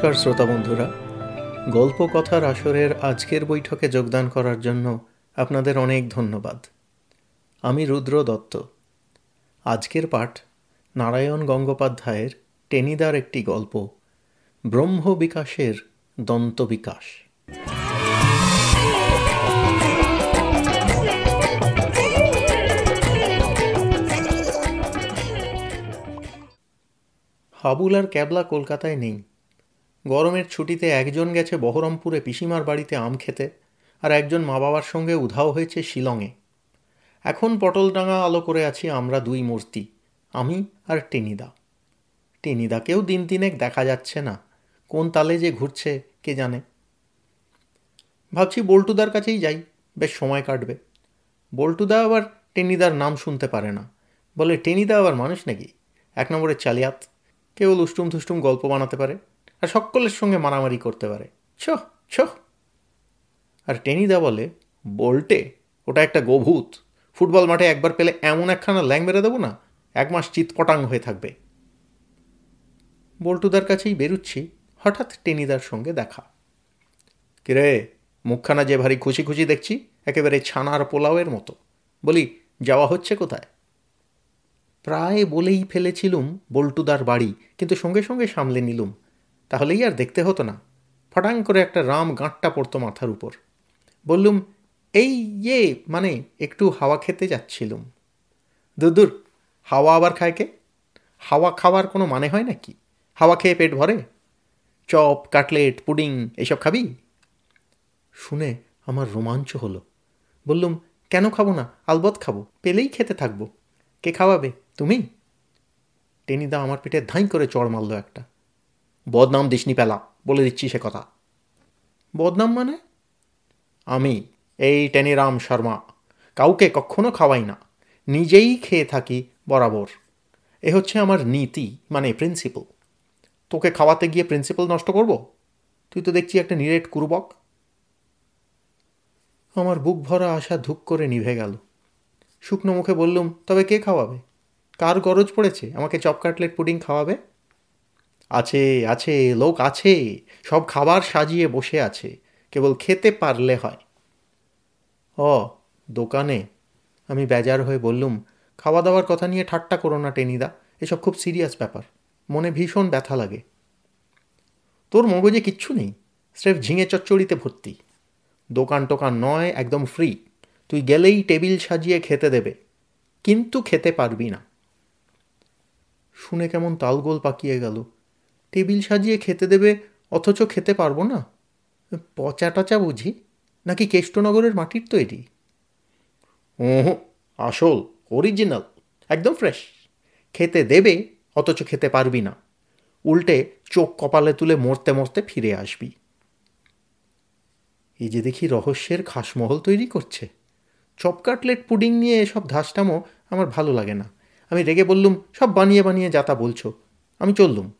নমস্কার শ্রোতা বন্ধুরা। গল্প কথার আসরের আজকের বৈঠকে যোগদান করার জন্য আপনাদের অনেক ধন্যবাদ। আমি রুদ্র দত্ত। আজকের পাঠ নারায়ণ গঙ্গোপাধ্যায়ের টেনিদার একটি গল্প, ব্রহ্ম বিকাশের দন্ত বিকাশ। হাবুল আর ক্যাবলা কলকাতায় নেই। গরমের ছুটিতে একজন গেছে বহরমপুরে পিসিমার বাড়িতে আম খেতে আর একজন মা বাবার সঙ্গে উধাও হয়েছে শিলংয়ে। এখন পটলডাঙা আলো করে আছি আমরা দুই মূর্তি, আমি আর টেনিদা। টেনিদাকেও দিন তিনেক দেখা যাচ্ছে না, কোন তালে যে ঘুরছে কে জানে। ভাবছি বল্টুদার কাছেই যাই, বেশ সময় কাটবে। বল্টুদা আবার টেনিদার নাম শুনতে পারে না। বলে, টেনিদা আবার মানুষ নাকি? এক নম্বরের চালিয়াত। কেবল উষ্টুম থুষ্টুম গল্প বানাতে পারে? আর সকলের সঙ্গে মারামারি করতে পারে। ছ ছ আর টেনিদা বলে, বল্টে, ওটা একটা গোভূত। ফুটবল মাঠে একবার পেলে এমন একখানা ল্যাং মেরে দেবো না, এক মাস চিৎপটাং হয়ে থাকবে। বল্টুদার কাছেই বেরুচ্ছি, হঠাৎ টেনিদার সঙ্গে দেখা। কিরে, মুখখানা যে ভারী খুশি খুশি দেখছি, একেবারে ছানার পোলাওয়ের মতো। বলি, যাওয়া হচ্ছে কোথায়? প্রায় বলেই ফেলেছিলুম বল্টুদার বাড়ি, কিন্তু সঙ্গে সঙ্গে সামলে নিলুম। তাহলেই আর দেখতে হতো না। ফটাং করে একটা রাম গাঁটটা পড়তো মাথার উপর। বললুম, এই ইয়ে মানে একটু হাওয়া খেতে যাচ্ছিলুম। দূর হাওয়া আবার খায় কে? হাওয়া খাওয়ার কোনো মানে হয় নাকি? হাওয়া খেয়ে পেট ভরে? চপ, কাটলেট, পুডিং, এসব খাবি? শুনে আমার রোমাঞ্চ হলো। বললুম, কেন খাব না? আলবত খাব, পেলেই খেতে থাকব। কে খাওয়াবে? তুমি? টেনিদা আমার পিঠে ধাঁই করে চড় মারল একটা। বদনাম দিসনি পেলা, বলে দিচ্ছি সে কথা। বদনাম মানে? আমি, এই টেনিরাম শর্মা, কাউকে কখনো খাওয়াই না, নিজেই খেয়ে থাকি বরাবর। এ হচ্ছে আমার নীতি মানে প্রিন্সিপাল তোকে খাওয়াতে গিয়ে প্রিন্সিপাল নষ্ট করব? তুই তো দেখছি একটা নিরেট কুরবক। আমার বুক ভরা আশা ধুক করে নিভে গেল। শুকনো মুখে বললুম, তবে কে খাওয়াবে? কার গরজ পড়েছে? আমাকে চপ কাটলেট পুডিং খাওয়াবে? আছে আছে, লোক আছে, সব খাবার সাজিয়ে বসে আছে, কেবল খেতে পারলে হয়। ও দোকানে। আমি বেজার হয়ে বললুম খাওয়া দাওয়ার কথা নিয়ে ঠাট্টা করো না, টেনিদা, এসব খুব সিরিয়াস ব্যাপার, মনে ভীষণ ব্যথা লাগে। তোর মগজে কিচ্ছু নেই, স্রেফ ঝিঙে চচ্চড়িতে ভর্তি। দোকান টোকান নয়, একদম ফ্রি। তুই গেলেই টেবিল সাজিয়ে খেতে দেবে, কিন্তু খেতে পারবি না। শুনে কেমন তালগোল পাকিয়ে গেল। টেবিল সাজিয়ে খেতে দেবে অথচ খেতে পারব না। পচা টচা বুঝি? নাকি কেষ্টনগরের মাটির তৈরি? ওহ আসল অরিজিনাল একদম ফ্রেশ খেতে দেবে অথচ খেতে পারবি না। উল্টে চোখ কপালে তুলে মরতে মরতে ফিরে আসবি। এই যে দেখি রহস্যের খাসমহল তৈরি করছে। চপ কাটলেট পুডিং নিয়ে এসব ধাসটামো আমার ভালো লাগে না। আমি রেগে বললুম সব বানিয়ে বানিয়ে যাতা বলছো। আমি চললুম।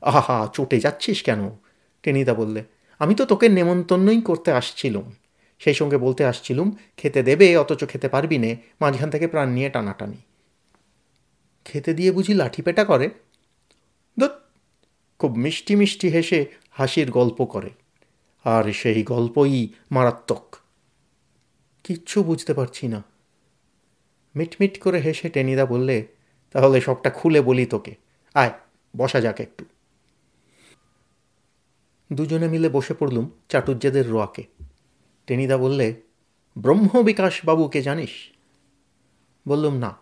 আহা চটে যাচ্ছিস কেন? টেনিদা বললে, আমি তো তোকে নেমন্তন্নই করতে আসছিলুম। সেই সঙ্গে বলতে আসছিলুম, খেতে দেবে, অথচ খেতে পারবি নে, মাঝখান থেকে প্রাণ নিয়ে টানাটানি। খেতে দিয়ে বুঝি লাঠি পেটা করে? দত খুব মিষ্টি মিষ্টি হেসে হাসির গল্প করে। আর সেই গল্পই মারাত্মক। কিচ্ছু বুঝতে পারছি না। মিটমিট করে হেসে টেনিদা বললে, তাহলে সবটা খুলে বলি তোকে। আয়, বসা যাক একটু। দুজনে মিলে বসে পড়লুম চাটুর্যেদের রোয়াকে। টেনিদা বললে, ব্রহ্ম বিকাশ বাবুকে জানিস? বললুম, না,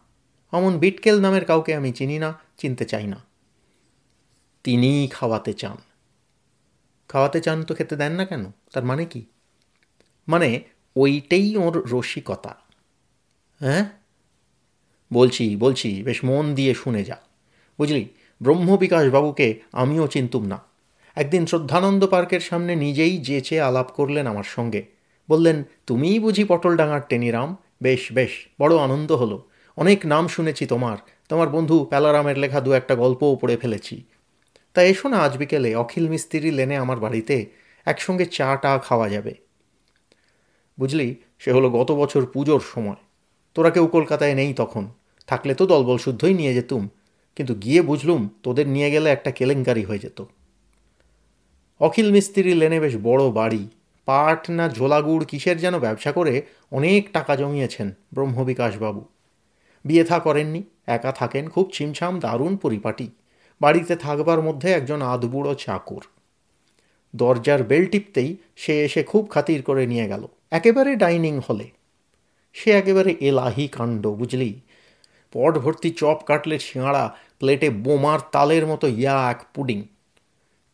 অমন বিটকেল নামের কাউকে আমি চিনি না, চিনতে চাই না। তিনিই খাওয়াতে চান। খাওয়াতে চান তো খেতে দেন না কেন? তার মানে কি? মানে ওইটাই ওর রসিকতা। হ্যাঁ? বলছি বলছি, বেশ মন দিয়ে শুনে যা। বুঝলি ব্রহ্মবিকাশ বাবুকে আমিও চিনতুম না। একদিন শ্রদ্ধানন্দ পার্কের সামনে নিজেই যেচে আলাপ করলেন আমার সঙ্গে। বললেন, তুমিই বুঝি পটলডাঙার টেনিরাম? বেশ বেশ, বড় আনন্দ হলো। অনেক নাম শুনেছি তোমার। তোমার বন্ধু প্যালারামের লেখা দু একটা গল্পও পড়ে ফেলেছি। তা এসো না আজ বিকেলে, অখিল মিস্ত্রি লেনে আমার বাড়িতে একসঙ্গে চা টা খাওয়া যাবে। বুঝলি, সে হলো গত বছর পুজোর সময়। তোরা কেউ কলকাতায় নেই তখন। থাকলে তো দলবল শুদ্ধই নিয়ে যেতুম। কিন্তু গিয়ে বুঝলুম, তোদের নিয়ে গেলে একটা কেলেঙ্কারি হয়ে যেত। অখিল মিস্ত্রি লেনে বেশ বড় বাড়ি। পাট না ঝোলাগুড় কিসের যেন ব্যবসা করে অনেক টাকা জমিয়েছেন ব্রহ্মবিকাশবাবু। বিয়ে থা করেননি, একা থাকেন, খুব ছিমছাম, দারুণ পরিপাটি। বাড়িতে থাকবার মধ্যে একজন আধবুড়ো চাকর। দরজার বেল টিপতেই সে এসে খুব খাতির করে নিয়ে গেল। একেবারে ডাইনিং হলে। সে একেবারে এলাহি কাণ্ড, বুঝলি? পট ভর্তি চপ কাটলেট সিঙাড়া প্লেটে বোমার তালের মতো ইয়া এক পুডিং।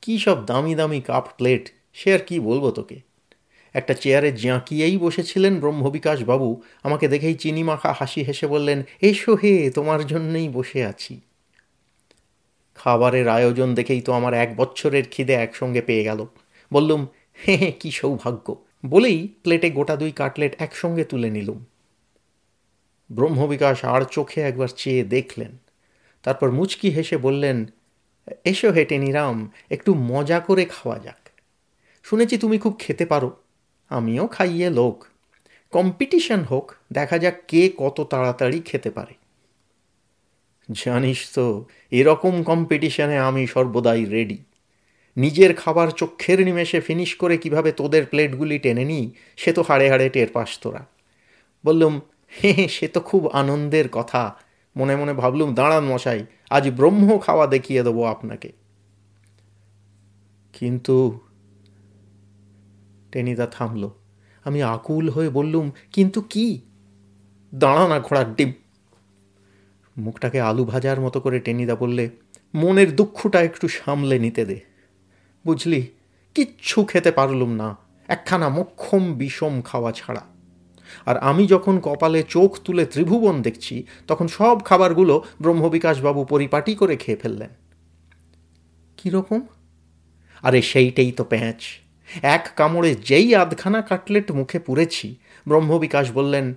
কী সব দামি দামি কাপ প্লেট? সে আর কি বলব তোকে? একটা চেয়ারে জাঁকিয়েই বসেছিলেন ব্রহ্মবিকাশ বাবু। আমাকে দেখেই চিনি মাখা হাসি হেসে বললেন, এসো হে, তোমার জন্যই বসে আছি। খাবারের আয়োজন দেখেই তো আমার এক বছরের খিদে একসঙ্গে পেয়ে গেল। বললুম, হে হে, কী সৌভাগ্য। বলেই প্লেটে গোটা দুই কাটলেট একসঙ্গে তুলে নিলুম। ব্রহ্মবিকাশ আর চোখে একবার চেয়ে দেখলেন। তারপর মুচকি হেসে বললেন এসো হেঁটে নিরাম, একটু মজা করে খাওয়া যাক। শুনেছি তুমি খুব খেতে পারো, আমিও খাইয়ে লোক। কম্পিটিশন হোক, দেখা যাক কে কত তাড়াতাড়ি খেতে পারে। জানিস তো, এরকম কম্পিটিশনে আমি সর্বদাই রেডি নিজের খাবার চক্ষের নিমেষে ফিনিশ করে কীভাবে তোদের প্লেটগুলি টেনে নিই, সে তো হাড়ে হাড়ে টের পাস তোরা। বললুম হে, সে তো খুব আনন্দের কথা। মনে মনে ভাবলুম, দাঁড়ান মশাই, আজ ব্রহ্ম খাওয়া দেখিয়ে দেবো আপনাকে। কিন্তু টেনিদা থামল। আমি আকুল হয়ে বললুম, কিন্তু কি? দাঁড়া না ঘোড়ার ডিম। মুখটাকে আলু ভাজার মতো করে টেনিদা বললে, মনের দুঃখটা একটু সামলে নিতে দে। বুঝলি, কিচ্ছু খেতে পারলুম না, একখানা মক্ষম বিষম খাওয়া ছাড়া। আর আমি যখন কপালে চোখ তুলে ত্রিভুবন দেখছি, তখন সব খাবারগুলো ব্রহ্মবিকাশবাবু পরিপাটি করে খেয়ে ফেললেন। কীরকম? আরে সেইটাই তো প্যাঁচ। এক কামড়ে যেই আধখানা কাটলেট মুখে পুরেছি, ব্রহ্মবিকাশ বললেন,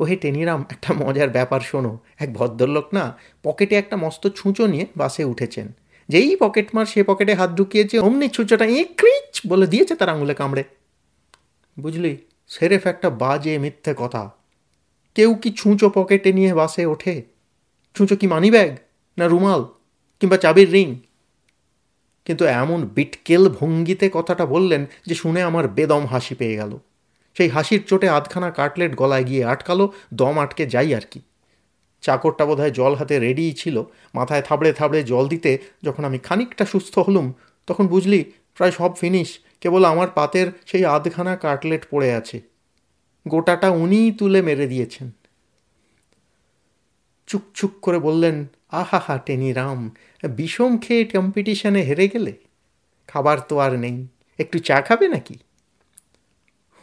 ওহে টেনিরাম, একটা মজার ব্যাপার শোনো। এক ভদ্রলোক না পকেটে একটা মস্ত ছুঁচো নিয়ে বাসে উঠেছেন। যেই পকেট মার সে পকেটে হাত ঢুকিয়েছে, অমনি ছুঁচোটা ক্রিচ বলে দিয়েছে তার আঙুলে কামড়ে। বুঝলি? সেরেফ একটা বাজে মিথ্যে কথা। কেউ কি ছুঁচো পকেটে নিয়ে বাসে ওঠে? ছুঁচো কি মানি ব্যাগ না রুমাল কিংবা চাবির রিং? কিন্তু এমন বিটকেল ভঙ্গিতে কথাটা বললেন যে শুনে আমার বেদম হাসি পেয়ে গেল। সেই হাসির চোটে আধখানা কাটলেট গলায় গিয়ে আটকালো, দম আটকে যাই আর কি। চাকরটা বোধহয় জল হাতে রেডিই ছিল, মাথায় থাবড়ে থাবড়ে জল দিতে যখন আমি খানিকটা সুস্থ হলুম, তখন বুঝলি প্রায় সব ফিনিশ কেবল আমার পাতের সেই আধখানা কাটলেট পড়ে আছে। গোটাটা উনিই তুলে মেরে দিয়েছেন। চুকচুক করে বললেন আহা হা টেনি রাম বিষম খেয়ে কম্পিটিশনে হেরে গেলে? খাবার তো আর নেই। একটু চা খাবে নাকি?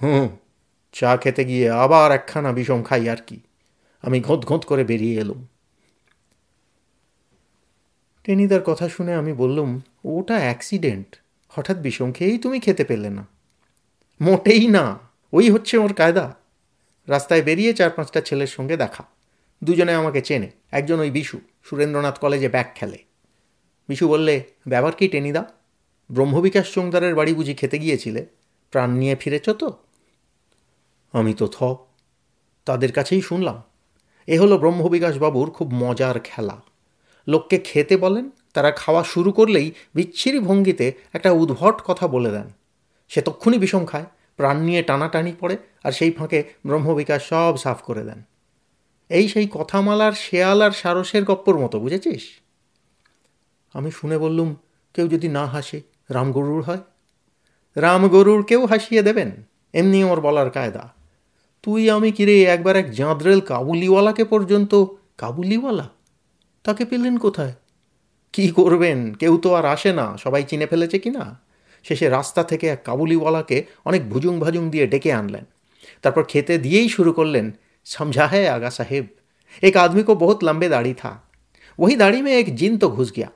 হুম, চা খেতে গিয়ে আবার একখানা বিষম খাই আর কি। আমি ঘোঁত ঘোঁত করে বেরিয়ে এলুম। টেনিদার কথা শুনে আমি বললুম, ওটা অ্যাক্সিডেন্ট হঠাৎ বিষম খেয়েই তুমি খেতে পেলে না। মোটেই না, ওই হচ্ছে ওর কায়দা। রাস্তায় বেরিয়ে চার পাঁচটা ছেলের সঙ্গে দেখা। দুজনে আমাকে চেনে, একজন ওই বিশু, সুরেন্দ্রনাথ কলেজে ব্যাগ খেলে। বিশু বললে ব্যাপার কি টেনিদা ব্রহ্মবিকাশ চোংদারের বাড়ি বুঝি খেতে গিয়েছিলে? প্রাণ নিয়ে ফিরেছ তো? আমি তো থ। তাদের কাছেই শুনলাম। এ হলো ব্রহ্মবিকাশ বাবুর খুব মজার খেলা। লোককে খেতে বলেন তারা খাওয়া শুরু করলেই বিচ্ছিরি ভঙ্গিতে একটা উদ্ভট কথা বলে দেন। সে তক্ষুনি বিষম খায়, প্রাণ নিয়ে টানাটানি পড়ে আর সেই ফাঁকে ব্রহ্মবিকাশ সব সাফ করে দেন। এই সেই কথামালার শেয়াল আর সারসের গপ্পর মতো, বুঝেছিস? আমি শুনে বললুম, কেউ যদি না হাসে রামগরুর হয়। রামগরুরকেও হাসিয়ে দেবেন, এমনি ওর বলার কায়দা। তুই আমি কিরে একবার এক জাঁদরেল কাবুলিওয়ালাকে পর্যন্ত, কাবুলিওয়ালা? তাকে পেলেন কোথায়? কি করবেন কেউ তো আর আসে না সবাই চিনে ফেলেছে কি না শেষে রাস্তা থেকে এক কাবুলিওয়ালাকে অনেক ভুজুং ভাজুং দিয়ে ডেকে আনলেন তারপর খেতে দিয়েই শুরু করলেন समझा है आगा साहेब एक आदमी को बहुत लंबे दाढ़ी था वही दाढ़ी में एक जिन तो घुस गया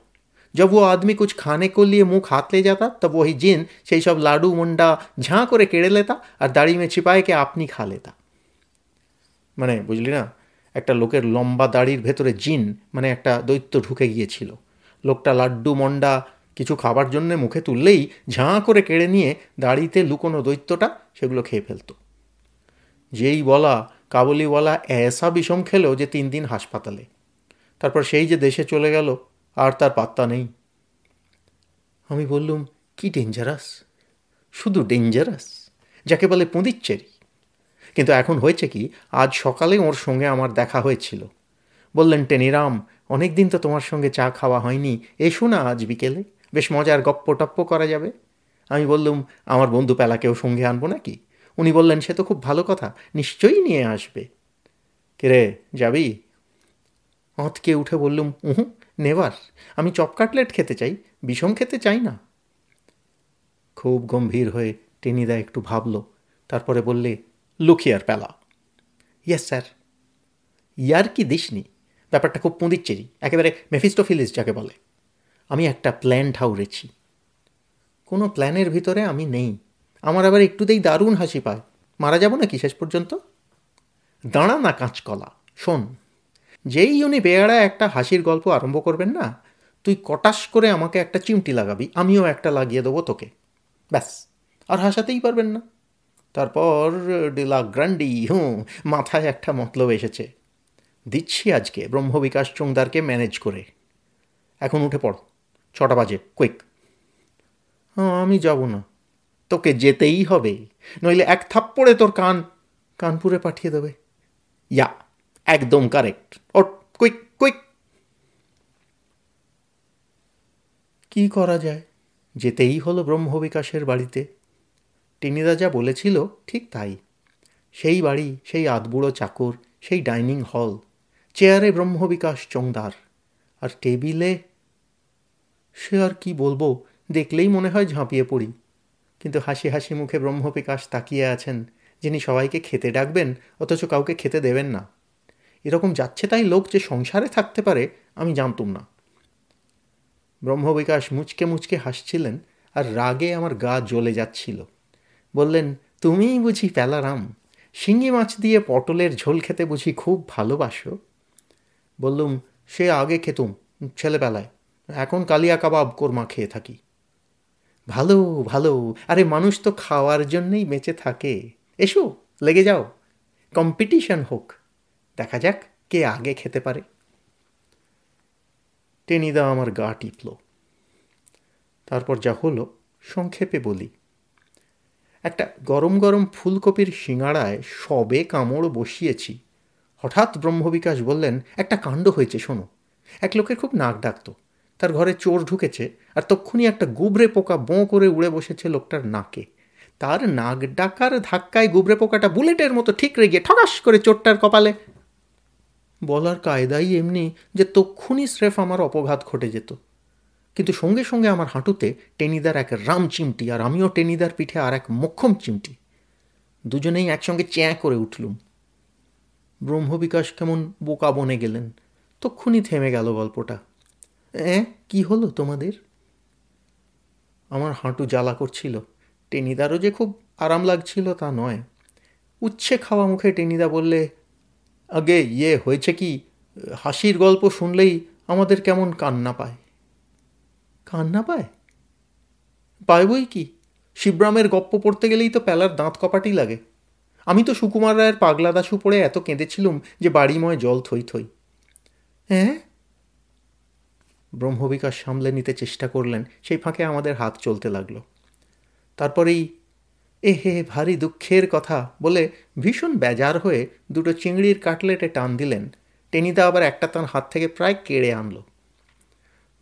जब वो आदमी कुछ खाने को लिए मुंह हाथ ले जाता तब वही जिन সেই সব লাডু মুন্ডা ঝাঁ করে কেড়ে লেতা আর দাড়ি মে ছিপায়কে আপনি খা লেতা মানে বুঝলি না একটা লোকের লম্বা দাড়ির ভেতরে জিন মানে একটা দৈত্য ঢুকে গিয়েছিল লোকটা লাড্ডু, মন্ডা কিছু খাবার জন্যে মুখে তুললেই ঝাঁ করে কেড়ে নিয়ে দাড়িতে লুকোনো দৈত্যটা সেগুলো খেয়ে ফেলত। যেই বলা কাবুলিওয়ালা এসা বিষম খেলো যে তিন দিন হাসপাতালে। তারপর সেই যে দেশে চলে গেল, আর তার পাত্তা নেই। আমি বললুম, কি ডেঞ্জারাস শুধু ডেঞ্জারাস যাকে বলে পুঁদিচ্চেরি? কিন্তু এখন হয়েছে কি, আজ সকালে ওর সঙ্গে আমার দেখা হয়েছিল। বললেন, টেনিরাম অনেক দিন তো তোমার সঙ্গে চা খাওয়া হয়নি। এসো না আজ বিকেলে। বেশ মজার গপ্প টপ্প করা যাবে। আমি বললুম, আমার বন্ধু পেলাকেও সঙ্গে আনব নাকি? উনি বললেন, সে তো খুব ভালো কথা, নিশ্চয়ই নিয়ে আসবে। রে যাবি? অঁতকে উঠে বললুম, উহু, নেবার। আমি চপ কাটলেট খেতে চাই, বিষম খেতে চাই না। খুব গম্ভীর হয়ে টেনিদা একটু ভাবল, তারপরে বললে, লুকিয়ার পেলা। Yes, sir. ইয়ার কি দিসনি? ব্যাপারটা খুব পুঁদিচ্ছেরি একেবারে মেফিস্টোফিলিস যাকে বলে। আমি একটা প্ল্যান ঠাউরেছি কোনো প্ল্যানের ভিতরে আমি নেই। আমার আবার একটুতেই দারুণ হাসি পায়। মারা যাব নাকি শেষ পর্যন্ত? দাঁড়া না কাঁচকলা, শোন। যেই উনি বেয়ারা একটা হাসির গল্প আরম্ভ করবেন না, তুই কটাস করে আমাকে একটা চিমটি লাগাবি, আমিও একটা লাগিয়ে দেবো তোকে। ব্যাস, আর হাসাতেই পারবেন না। তারপর ডিলা গ্রান্ডি হুঁ মাথায় একটা মতলব এসেছে। দিচ্ছি আজকে, ব্রহ্মবিকাশ চোংদারকে ম্যানেজ করে। এখন উঠে পড়ো, ছটা বাজে কুইক হ্যাঁ আমি যাব না। তোকে যেতেই হবে, নইলে এক থাপ্পড়ে তোর কান, কানপুরে পাঠিয়ে দেবে। ইয়া, একদম কারেক্ট ওট কুইক কুইক কি করা যায়? যেতেই হলো ব্রহ্মবিকাশের বাড়িতে। টেনিদা যা বলেছিল ঠিক তাই। সেই বাড়ি, সেই আধবুড়ো চাকর, সেই ডাইনিং হল চেয়ারে ব্রহ্মবিকাশ চংদার। আর টেবিলে সে আর কি বলব, দেখলেই মনে হয় ঝাঁপিয়ে পড়ি। কিন্তু হাসি হাসি মুখে ব্রহ্মবিকাশ তাকিয়ে আছেন, যিনি সবাইকে খেতে ডাকবেন, অথচ কাউকে খেতে দেবেন না। এরকম যাচ্ছে তাই লোক যে সংসারে থাকতে পারে, আমি জানতুম না। ব্রহ্মবিকাশ মুচকে মুচকে হাসছিলেন, আর রাগে আমার গা জ্বলে যাচ্ছিল। বললেন, তুমিই বুঝি প্যালারাম। শিঙি মাছ দিয়ে পটলের ঝোল খেতে বুঝি খুব ভালোবাসো? বললুম, সে আগে খেতুম, ছেলেবেলায়। এখন কালিয়া কাবাব কোরমা খেয়ে থাকি। ভালো ভালো। আরে মানুষ তো খাওয়ার জন্যেই বেঁচে থাকে। এসো, লেগে যাও। কম্পিটিশন হোক। দেখা যাক কে আগে খেতে পারে। টেনিদা আমার গা টিপল। তারপর যা হলো, সংক্ষেপে বলি। একটা গরম গরম ফুলকপির শিঙাড়ায় সবে কামড় বসিয়েছি। হঠাৎ ব্রহ্মবিকাশ বললেন, একটা কাণ্ড হয়েছে, শোনো। এক লোকের খুব নাক ডাকত। তার ঘরে চোর ঢুকেছে আর তক্ষুনি একটা গুবরে পোকা বোঁ করে উড়ে বসেছে লোকটার নাকে। তার নাক ডাকার ধাক্কায় গুবরে পোকাটা বুলেটের মতো ঠিক রেগে ঠকাস করে চোরটার কপালে। বলার কায়দাই এমনি যে তক্ষুনি স্রেফ আমার অপঘাত ঘটে যেত। কিন্তু সঙ্গে সঙ্গে আমার হাঁটুতে টেনিদার এক রাম চিমটি আর আমিও টেনিদার পিঠে আর এক মক্ষম চিমটি। দুজনেই একসঙ্গে চ্যাঁ করে উঠলুম। ব্রহ্মবিকাশ কেমন বোকা বনে গেলেন। তক্ষুনি থেমে গেল গল্পটা। অ্যাঁ কি হলো তোমাদের? আমার হাঁটু জ্বালা করছিল। টেনিদারও যে খুব আরাম লাগছিল তা নয়। উচ্ছে খাওয়া মুখে টেনিদা বললে, আগে ইয়ে হয়েছে কি? হাসির গল্প শুনলেই আমাদের কেমন কান্না পায়? কান্না পায়? পায় বই কি? শিবরামের গপ্প পড়তে গেলেই তো পেলার দাঁত কপাটি লাগে। আমি তো সুকুমার রায়ের পাগলা দাসু পড়ে এত কেঁদেছিলুম যে বাড়িময় জল থই থই। হ্যাঁ? ব্রহ্মবিকাশ সামলে নিতে চেষ্টা করলেন, সেই ফাঁকে আমাদের হাত চলতে লাগল। তারপরেই, এ হে ভারী দুঃখের কথা বলে ভীষণ বেজার হয়ে দুটো চিংড়ির কাটলেটে টান দিলেন। টেনিদা আবার একটা তার হাত থেকে প্রায় কেড়ে আনলো।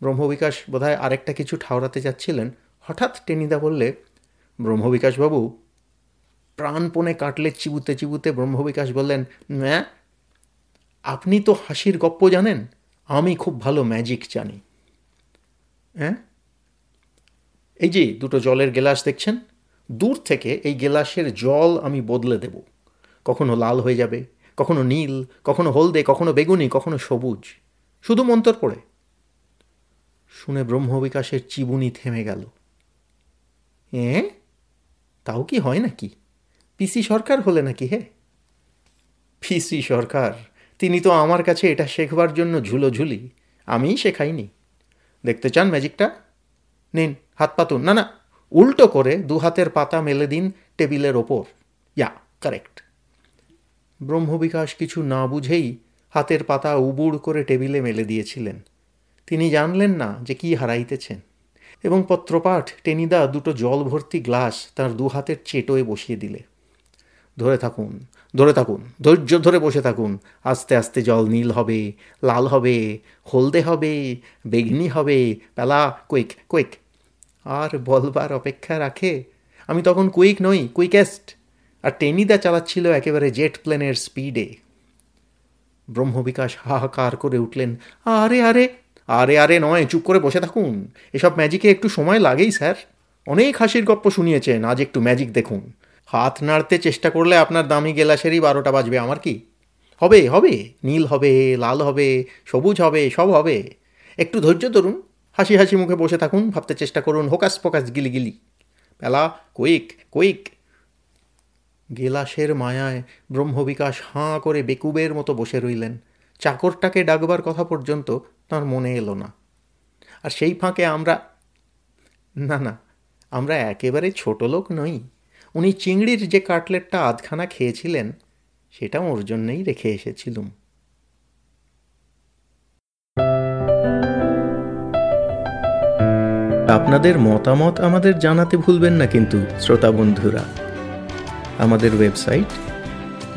ব্রহ্মবিকাশ বোধহয় আরেকটা কিছু ঠাওরাতে যাচ্ছিলেন। হঠাৎ টেনিদা বললে, ব্রহ্মবিকাশবাবু প্রাণপণে কাটলে চিবুতে চিবুতে ব্রহ্মবিকাশ বললেন, ম্যা, আপনি তো হাসির গপ্প জানেন, আমি খুব ভালো ম্যাজিক জানি। হ্যাঁ? এই যে দুটো জলের গেলাস দেখছেন, দূর থেকে এই গেলাসের জল আমি বদলে দেব। কখনো লাল হয়ে যাবে, কখনো নীল, কখনো হলদে, কখনো বেগুনি, কখনো সবুজ, শুধু মন্তর পড়ে। শুনে ব্রহ্মবিকাশের চিবুনি থেমে গেল। হ্যাঁ তাও কি হয় নাকি? পিসি সরকার হলে নাকি, হে? পিসি সরকার, তিনি তো আমার কাছে এটা শেখবার জন্য ঝুলো ঝুলি আমিই শেখাইনি। দেখতে চান ম্যাজিকটা? নিন, হাত পাতুন না না, উল্টো করে দু হাতের পাতা মেলে দিন টেবিলের ওপর। ইয়া, কারেক্ট। ব্রহ্মবিকাশ কিছু না বুঝেই হাতের পাতা উবুড় করে টেবিলে মেলে দিয়েছিলেন। তিনি জানলেন না যে কি হারাইতেছেন। এবং পত্রপাঠ, টেনিদা দুটো জল ভর্তি গ্লাস তার দু হাতের চেটোয় বসিয়ে দিলে। ধরে থাকুন ধরে থাকুন, ধৈর্য ধরে বসে থাকুন। আস্তে আস্তে জল নীল হবে, লাল হবে, হলদে হবে, বেগনি হবে, পেলা, কুইক কুইক। আর বলবার অপেক্ষা রাখে, আমি তখন কুইক নই, কুইকেস্ট। আর টেনিদা চালাচ্ছিল একেবারে জেট প্লেনের স্পিডে। ব্রহ্মবিকাশ হাহাকার করে উঠলেন, আরে আরে আরে আরে, নয়, চুপ করে বসে থাকুন। এসব ম্যাজিকে একটু সময় লাগেই, স্যার। অনেক হাসির গপ্প শুনিয়েছেন, আজ একটু ম্যাজিক দেখুন। হাত নাড়তে চেষ্টা করলে আপনার দামি গেলাসেরই বারোটা বাজবে, আমার কি? হবে হবে, নীল হবে, লাল হবে, সবুজ হবে, সব হবে। একটু ধৈর্য ধরুন, হাসি হাসি মুখে বসে থাকুন, ভাবতে চেষ্টা করুন, হোকাস পোকাস গিলি গিলি। পেলা কুইক কুইক। গেলাসের মায়ায় ব্রহ্মবিকাশ হাঁ করে বেকুবের মতো বসে রইলেন। চাকরটাকে ডাকবার কথা পর্যন্ত তার মনে এলো না। আর সেই ফাঁকে আমরা, না না, আমরা একেবারে ছোট লোক নই। উনি চিংড়ির যে কাটলেটটা আধখানা খেয়েছিলেন সেটা ওর জন্যই রেখে এসেছিলুম। আপনাদের মতামত আমাদের জানাতে ভুলবেন না কিন্তু, শ্রোতা বন্ধুরা। আমাদের ওয়েবসাইট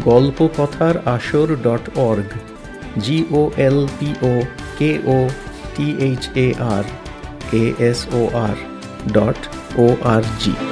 গল্প কথার আসর dot org G O L P O K O T H A R A S O R dot O R G